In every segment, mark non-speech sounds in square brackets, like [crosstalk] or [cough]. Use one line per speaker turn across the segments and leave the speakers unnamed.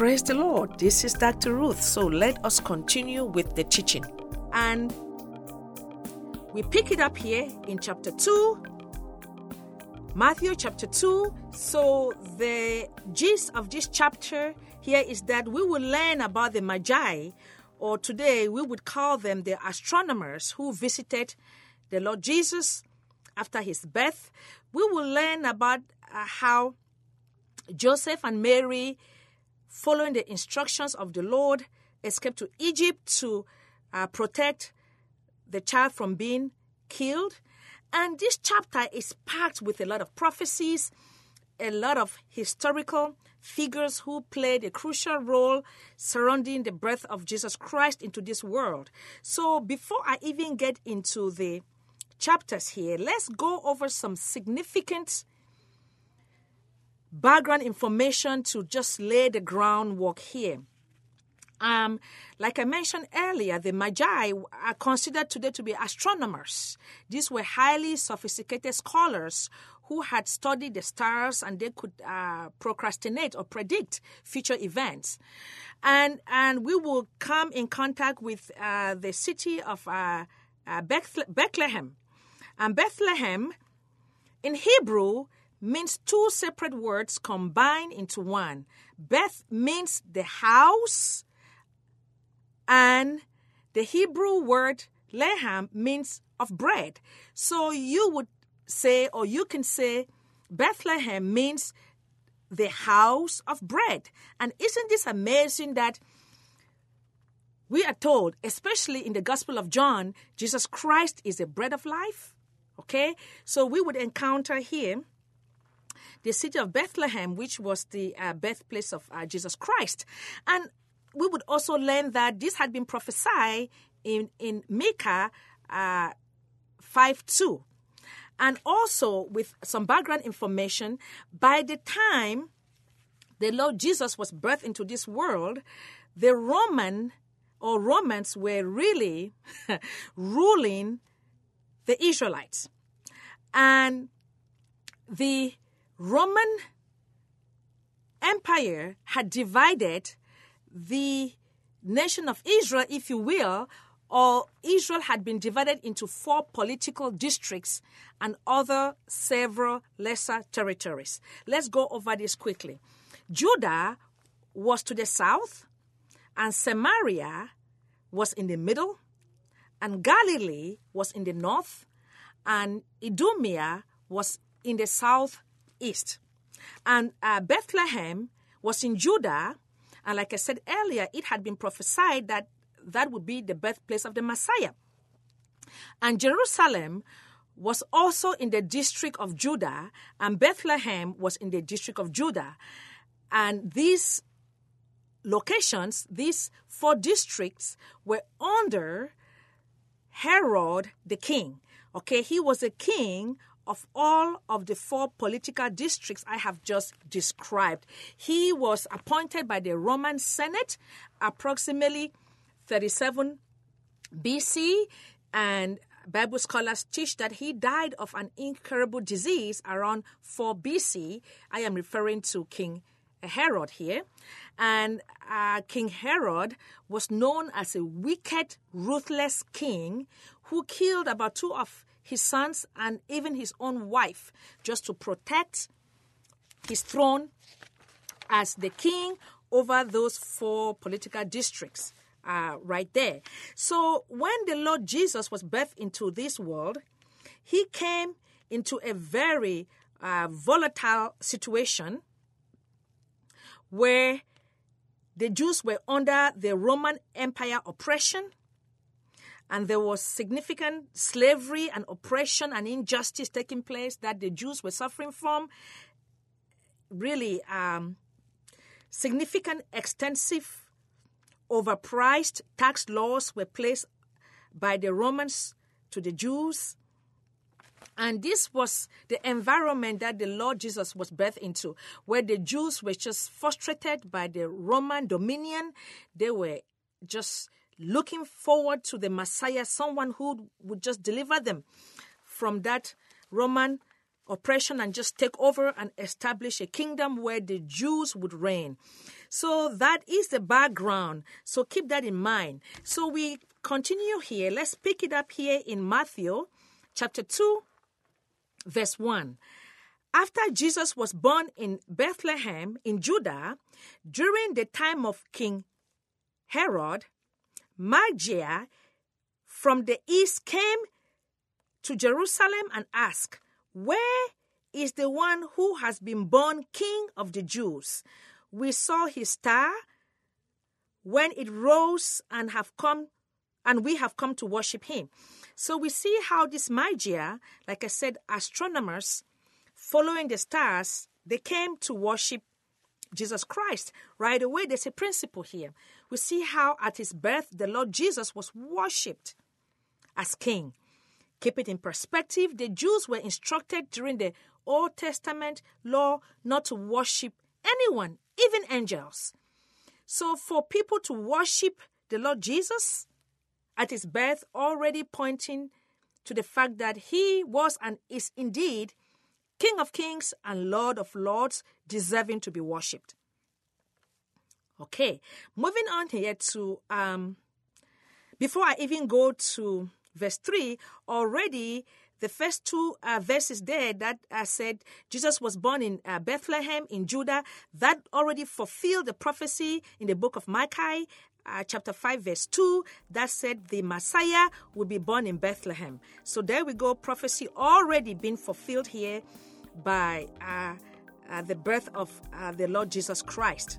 Praise the Lord. This is Dr. Ruth. So let us continue with the teaching. And we pick it up here in chapter 2, Matthew chapter 2. So the gist of this chapter here is that we will learn about the Magi, or today we would call them the astronomers who visited the Lord Jesus after his birth. We will learn about uh, how Joseph and Mary, following the instructions of the Lord, escaped to Egypt to uh, protect the child from being killed. And this chapter is packed with a lot of prophecies, a lot of historical figures who played a crucial role surrounding the birth of Jesus Christ into this world. So before I even get into the chapters here, let's go over some significant background information to just lay the groundwork here. Um, like I mentioned earlier, the Magi are considered today to be astronomers. These were highly sophisticated scholars who had studied the stars and they could uh, procrastinate or predict future events. And, and we will come in contact with uh, the city of uh, uh Bethlehem. And Bethlehem, in Hebrew, means two separate words combined into one. Beth means the house, and the Hebrew word lehem means of bread. So you would say, or you can say, Bethlehem means the house of bread. And isn't this amazing that we are told, especially in the Gospel of John, Jesus Christ is the bread of life? Okay? So we would encounter here the city of Bethlehem, which was the uh, birthplace of uh, Jesus Christ. And we would also learn that this had been prophesied in, in Micah uh, 5 2. And also, with some background information, by the time the Lord Jesus was birthed into this world, the Roman or Romans were really [laughs] ruling the Israelites. And the Roman Empire had divided the nation of Israel, if you will, or Israel had been divided into four political districts and other several lesser territories. Let's go over this quickly. Judah was to the south, and Samaria was in the middle, and Galilee was in the north, and Idumea was in the south east. And uh, Bethlehem was in Judah. And like I said earlier, it had been prophesied that that would be the birthplace of the Messiah. And Jerusalem was also in the district of Judah, and Bethlehem was in the district of Judah. And these locations, these four districts, were under Herod the king. Okay, he was a king of all of the four political districts I have just described. He was appointed by the Roman Senate approximately 37 BC, and Bible scholars teach that he died of an incurable disease around 4 BC. I am referring to King Herod here. And uh, King Herod was known as a wicked, ruthless king who killed about two of his sons, and even his own wife, just to protect his throne as the king over those four political districts uh, right there. So when the Lord Jesus was birthed into this world, he came into a very uh, volatile situation where the Jews were under the Roman Empire oppression and there was significant slavery and oppression and injustice taking place that the Jews were suffering from. Really, um, significant, extensive, overpriced tax laws were placed by the Romans to the Jews. And this was the environment that the Lord Jesus was birthed into, where the Jews were just frustrated by the Roman dominion. They were just looking forward to the Messiah, someone who would just deliver them from that Roman
oppression and just take over and establish a kingdom where the Jews would reign. So that is the background. So keep that in mind. So we continue here. Let's pick it up here in Matthew chapter 2, verse 1. After Jesus was born in Bethlehem in Judah, during the time of King Herod, Magi from the east came to Jerusalem and asked, Where is the one who has been born King of the Jews? We saw his star when it rose and have come and we have come to worship him. So we see how this Magi, like I said, astronomers following the stars, they came to worship Jesus Christ. Right away, there's a principle here. We see how at his birth, the Lord Jesus was worshipped as king. Keep it in perspective, the Jews were instructed during the Old Testament law not to worship anyone, even angels. So, for people to worship the Lord Jesus at his birth, already pointing to the fact that he was and is indeed King of kings and Lord of lords, deserving to be worshipped. Okay, moving on here to um, before I even go to verse 3, already the first two uh, verses there that uh, said Jesus was born in uh, Bethlehem in Judah, that already fulfilled the prophecy in the book of Micah, uh, chapter 5, verse 2, that said the Messiah would be born in Bethlehem. So there we go, prophecy already been fulfilled here by uh, the birth of the Lord Jesus Christ.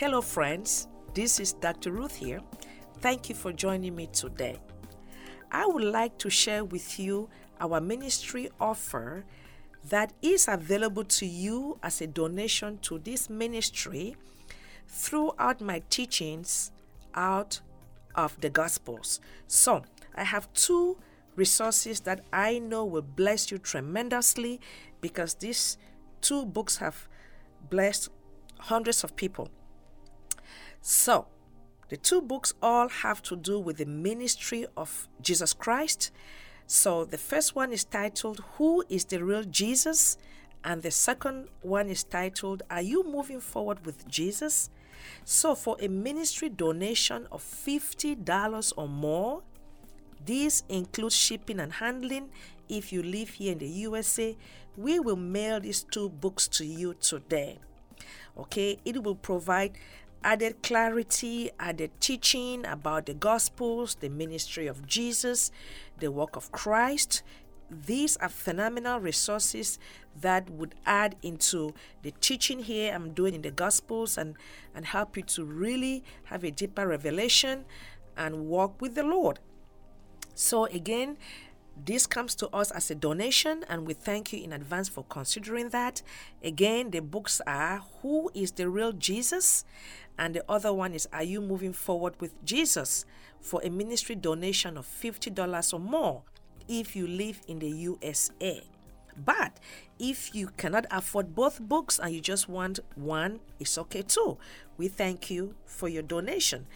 Hello, friends. This is Dr. Ruth here. Thank you for joining me today. I would like to share with you our ministry offer that is available to you as a donation to this ministry throughout my teachings out of the Gospels. So, I have two resources that I know will bless you tremendously because these two books have blessed hundreds of people. So, the two books all have to do with the ministry of Jesus Christ. So, the first one is titled, Who is the Real Jesus? And the second one is titled, Are You Moving Forward with Jesus? So, for a ministry donation of $50 or more, this includes shipping and handling. If you live here in the USA, we will mail these two books to you today. Okay, it will provide added clarity, added teaching about the Gospels, the ministry of Jesus, the work of Christ. These are phenomenal resources that would add into the teaching here I'm doing in the Gospels and, and help you to really have a deeper revelation and walk with the Lord. So, again, this comes to us as a donation, and we thank you in advance for considering that. Again, the books are Who is the Real Jesus? And the other one is Are You Moving Forward with Jesus? for a ministry donation of $50 or more if you live in the USA. But if you cannot afford both books and you just want one, it's okay too. We thank you for your donation.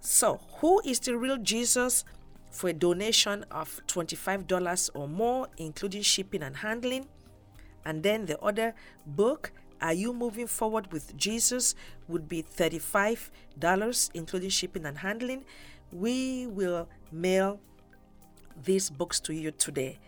So, who is the real Jesus? For a donation of $25 or more, including shipping and handling. And then the other book, Are You Moving Forward with Jesus, would be $35, including shipping and handling. We will mail these books to you today.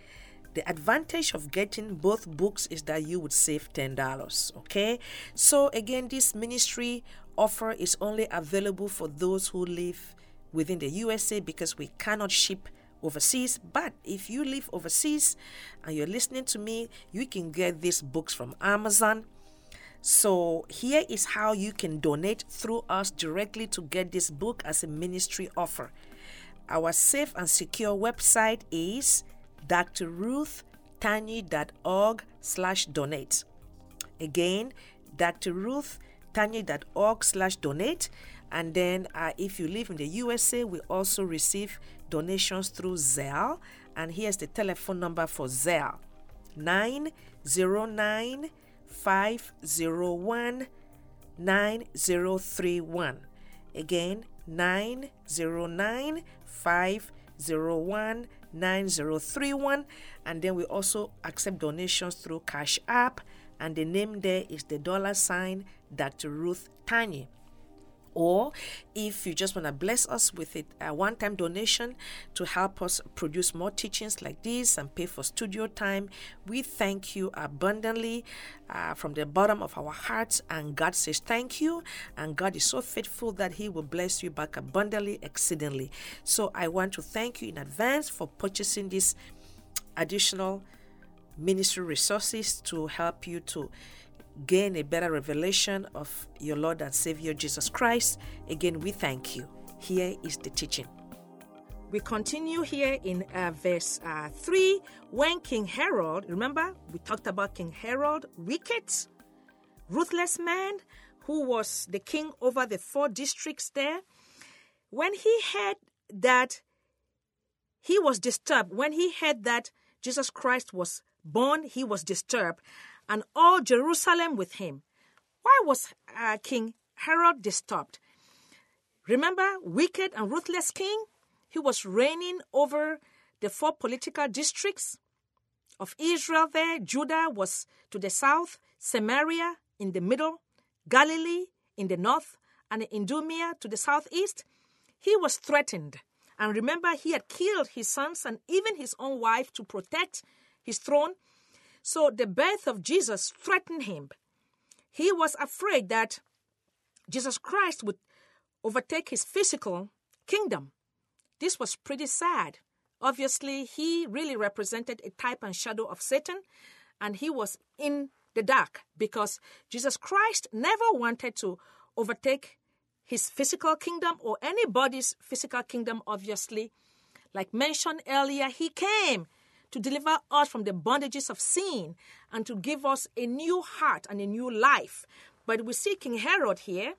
The advantage of getting both books is that you would save $10. Okay, so again, this ministry offer is only available for those who live within the USA because we cannot ship overseas. But if you live overseas and you're listening to me, you can get these books from Amazon. So, here is how you can donate through us directly to get this book as a ministry offer. Our safe and secure website is drruthtanyi.org slash donate. Again, drruthtanyi.org slash donate. And then, uh, if you live in the USA, we also receive donations through Zelle. And here's the telephone number for Zelle 909 501 9031. Again, 909 501 9031 and then we also accept donations through Cash App and the name there is the dollar sign Dr. Ruth Tanyi or if you just want to bless us with it, a one time donation to help us produce more teachings like this and pay for studio time, we thank you abundantly uh, from the bottom of our hearts. And God says thank you. And God is so faithful that He will bless you back abundantly, exceedingly. So I want to thank you in advance for purchasing this additional ministry resources to help you to gain a better revelation of your Lord and Savior Jesus Christ. Again, we thank you. Here is the teaching.
We continue here in uh, verse uh, 3 when King Herod, remember, we talked about King Herod, wicked, ruthless man who was the king over the four districts there. When he heard that he was disturbed, when he heard that Jesus Christ was born, he was disturbed and all Jerusalem with him. Why was uh, King Herod disturbed? Remember, wicked and ruthless king? He was reigning over the four political districts of Israel there. Judah was to the south, Samaria in the middle, Galilee in the north, and Idumea to the southeast. He was threatened. And remember, he had killed his sons and even his own wife to protect his throne. So the birth of Jesus threatened him. He was afraid that Jesus Christ would overtake his physical kingdom. This was pretty sad. Obviously, he really represented a type and shadow of Satan, and he was in the dark because Jesus Christ never wanted to overtake his physical kingdom or anybody's physical kingdom, obviously. Like mentioned earlier, he came to deliver us from the bondages of sin and to give us a new heart and a new life. But we see King Herod here,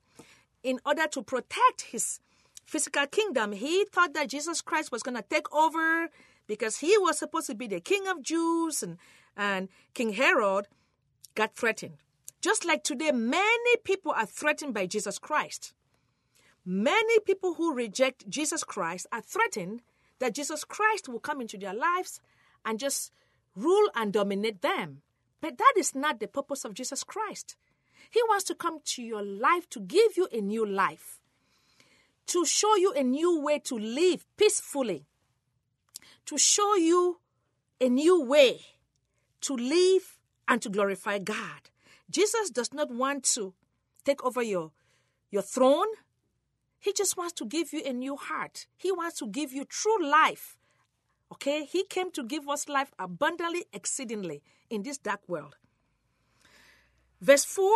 in order to protect his physical kingdom, he thought that Jesus Christ was going to take over because he was supposed to be the king of Jews, and, and King Herod got threatened. Just like today, many people are threatened by Jesus Christ. Many people who reject Jesus Christ are threatened that Jesus Christ will come into their lives and just rule and dominate them. But that is not the purpose of Jesus Christ. He wants to come to your life to give you a new life, to show you a new way to live peacefully, to show you a new way to live and to glorify God. Jesus does not want to take over your, your throne. He just wants to give you a new heart. He wants to give you true life Okay? He came to give us life abundantly, exceedingly in this dark world. Verse 4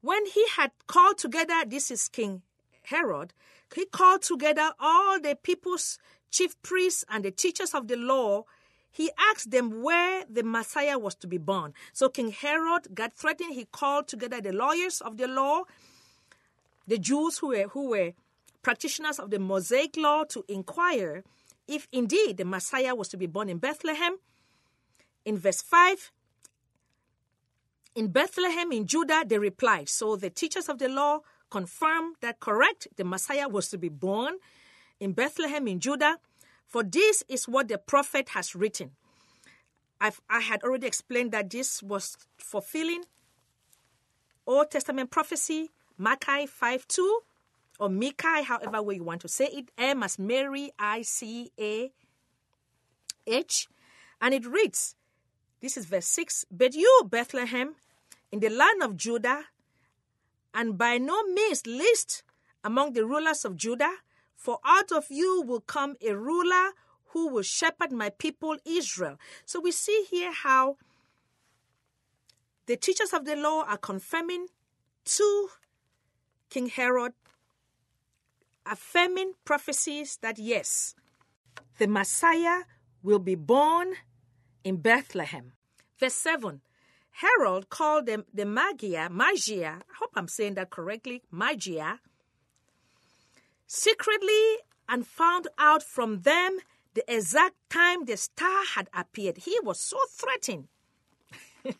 When he had called together, this is King Herod, he called together all the people's chief priests and the teachers of the law. He asked them where the Messiah was to be born. So King Herod got threatened. He called together the lawyers of the law, the Jews who were, who were practitioners of the Mosaic law, to inquire if indeed the Messiah was to be born in Bethlehem. In verse 5, in Bethlehem in Judah, they replied. So the teachers of the law confirmed that correct, the Messiah was to be born in Bethlehem in Judah. For this is what the prophet has written. I've, I had already explained that this was fulfilling Old Testament prophecy, Malachi 5 2 or Mikai, however way you want to say it. M as Mary, I C A H. And it reads, this is verse 6 But you, Bethlehem, in the land of Judah, and by no means least among the rulers of Judah, for out of you will come a ruler who will shepherd my people Israel. So we see here how the teachers of the law are confirming to King Herod affirming prophecies that yes, the Messiah will be born in Bethlehem. Verse 7 Herod called them the Magia, Magia, I hope I'm saying that correctly, Magia, secretly and found out from them the exact time the star had appeared. He was so threatened. [laughs]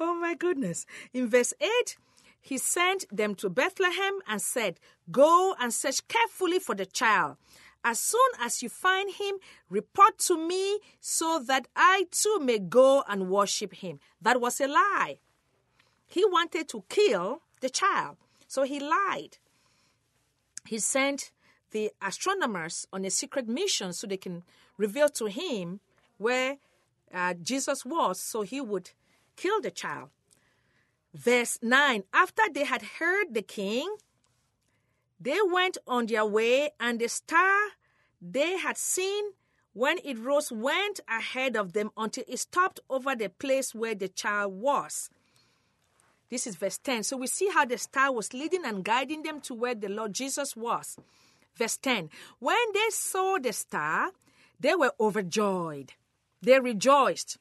oh my goodness. In verse 8, he sent them to Bethlehem and said, Go and search carefully for the child. As soon as you find him, report to me so that I too may go and worship him. That was a lie. He wanted to kill the child, so he lied. He sent the astronomers on a secret mission so they can reveal to him where uh, Jesus was, so he would kill the child. Verse 9 After they had heard the king, they went on their way, and the star they had seen when it rose went ahead of them until it stopped over the place where the child was. This is verse 10. So we see how the star was leading and guiding them to where the Lord Jesus was. Verse 10 When they saw the star, they were overjoyed. They rejoiced.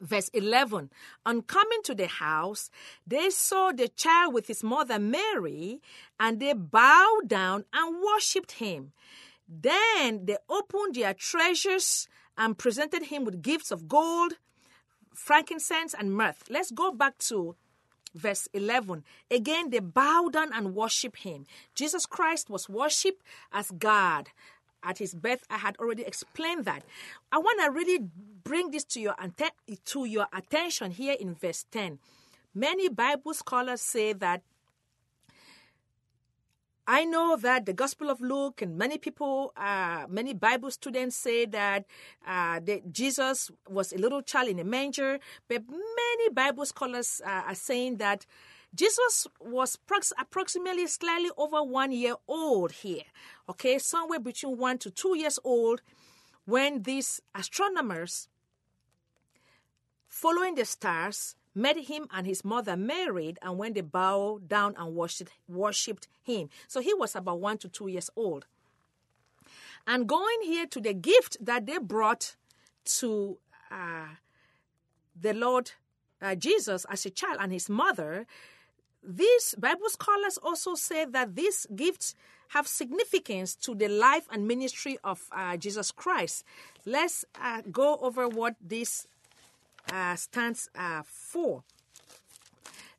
Verse 11 On coming to the house, they saw the child with his mother Mary, and they bowed down and worshipped him. Then they opened their treasures and presented him with gifts of gold, frankincense, and myrrh. Let's go back to verse 11. Again, they bowed down and worshiped him. Jesus Christ was worshipped as God at his birth. I had already explained that. I want to really bring this to your to your attention here in verse 10. Many Bible scholars say that I know that the Gospel of Luke and many people, uh, many Bible students say that, uh, that Jesus was a little child in a manger, but many Bible scholars uh, are saying that Jesus was prox- approximately slightly over one year old here, okay, somewhere between one to two years old when these astronomers, following the stars, met him and his mother married, and when they bowed down and worshipped, worshipped him. So he was about one to two years old. And going here to the gift that they brought to uh, the Lord uh, Jesus as a child and his mother, these Bible scholars also say that these gifts have significance to the life and ministry of uh, Jesus Christ. Let's uh, go over what this uh, stands uh, for.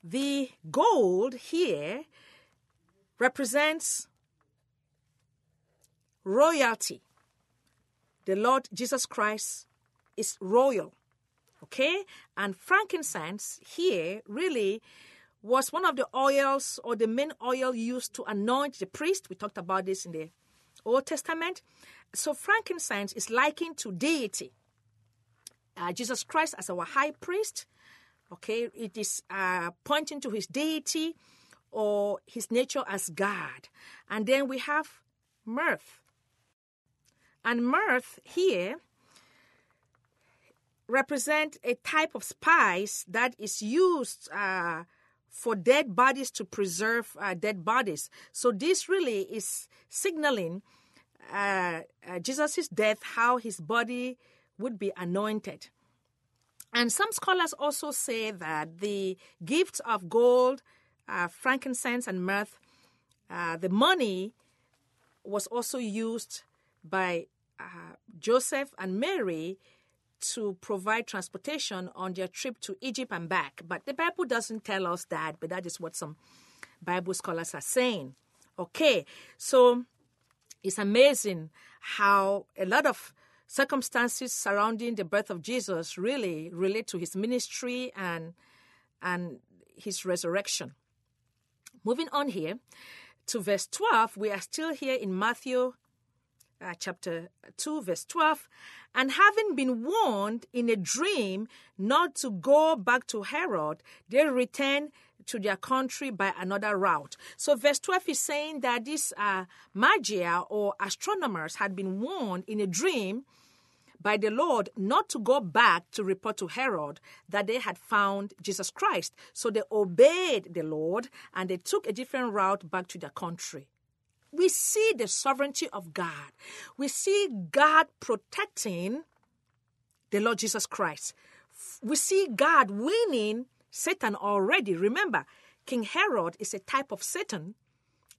The gold here represents royalty. The Lord Jesus Christ is royal. Okay? And frankincense here really was one of the oils or the main oil used to anoint the priest. We talked about this in the Old Testament. So frankincense is likened to deity. Uh, Jesus Christ as our high priest. Okay, it is uh, pointing to his deity or his nature as God. And then we have myrrh. And myrrh here represent a type of spice that is used uh, for dead bodies to preserve uh, dead bodies. So this really is signaling uh, uh, Jesus' death, how his body would be anointed. And some scholars also say that the gifts of gold, uh, frankincense, and myrrh, uh, the money was also used by uh, Joseph and Mary to provide transportation on their trip to Egypt and back. But the Bible doesn't tell us that, but that is what some Bible scholars are saying. Okay, so it's amazing how a lot of circumstances surrounding the birth of Jesus really relate to his ministry and and his resurrection. Moving on here to verse 12, we are still here in Matthew uh, chapter 2, verse 12. And having been warned in a dream not to go back to Herod, they returned to their country by another route. So, verse 12 is saying that these uh, magi or astronomers had been warned in a dream by the Lord not to go back to report to Herod that they had found Jesus Christ. So they obeyed the Lord and they took a different route back to their country we see the sovereignty of God. We see God protecting the Lord Jesus Christ. We see God winning Satan already. Remember, King Herod is a type of Satan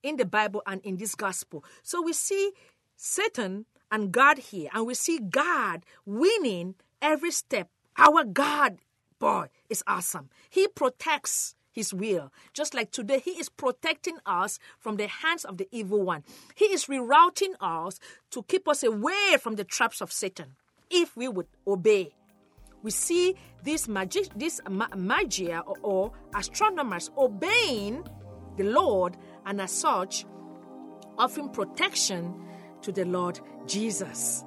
in the Bible and in this gospel. So we see Satan and God here, and we see God winning every step. Our God, boy, is awesome. He protects his will. Just like today, He is protecting us from the hands of the evil one. He is rerouting us to keep us away from the traps of Satan if we would obey. We see these magi- these ma- magia or, or astronomers obeying the Lord and as such offering protection to the Lord Jesus.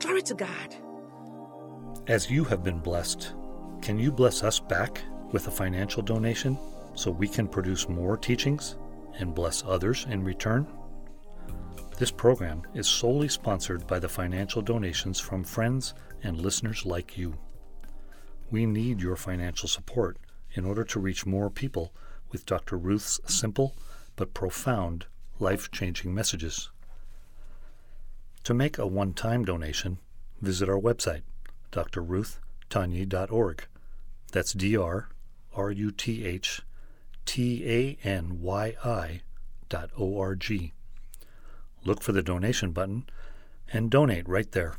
Glory to God.
As you have been blessed, can you bless us back with a financial donation so we can produce more teachings and bless others in return? This program is solely sponsored by the financial donations from friends and listeners like you. We need your financial support in order to reach more people with Dr. Ruth's simple but profound life changing messages. To make a one time donation, visit our website, drruthtanyi.org. That's D R R U T H T A N Y I dot O R G. Look for the donation button and donate right there.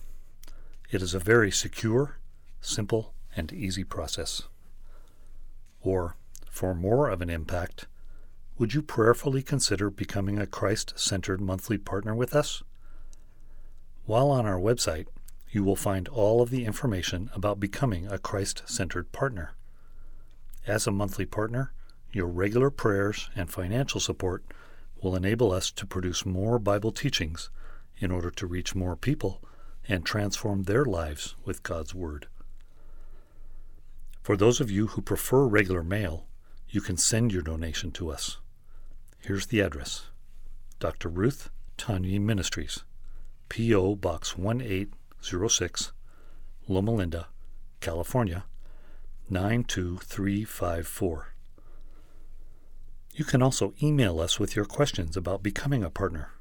It is a very secure, simple, and easy process. Or, for more of an impact, would you prayerfully consider becoming a Christ centered monthly partner with us? While on our website, you will find all of the information about becoming a Christ centered partner. As a monthly partner, your regular prayers and financial support will enable us to produce more Bible teachings in order to reach more people and transform their lives with God's Word. For those of you who prefer regular mail, you can send your donation to us. Here's the address Dr. Ruth Tanyi Ministries, P.O. Box 1806, Loma Linda, California 92354. You can also email us with your questions about becoming a partner.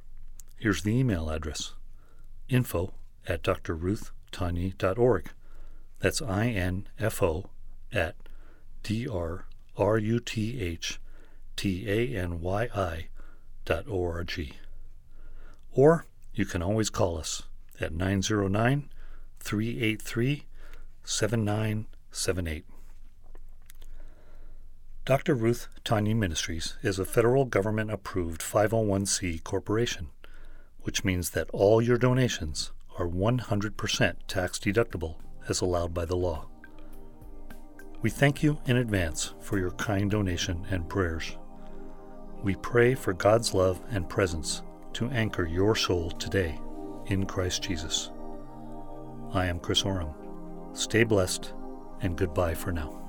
Here's the email address info at drruthtanyi.org. That's I N F O at D R R U T H T A N Y I dot O R G. Or you can always call us at 909 383 7978. Dr. Ruth Tanyi Ministries is a federal government approved 501c corporation, which means that all your donations are 100% tax deductible as allowed by the law. We thank you in advance for your kind donation and prayers. We pray for God's love and presence to anchor your soul today in Christ Jesus. I am Chris Oram. Stay blessed and goodbye for now.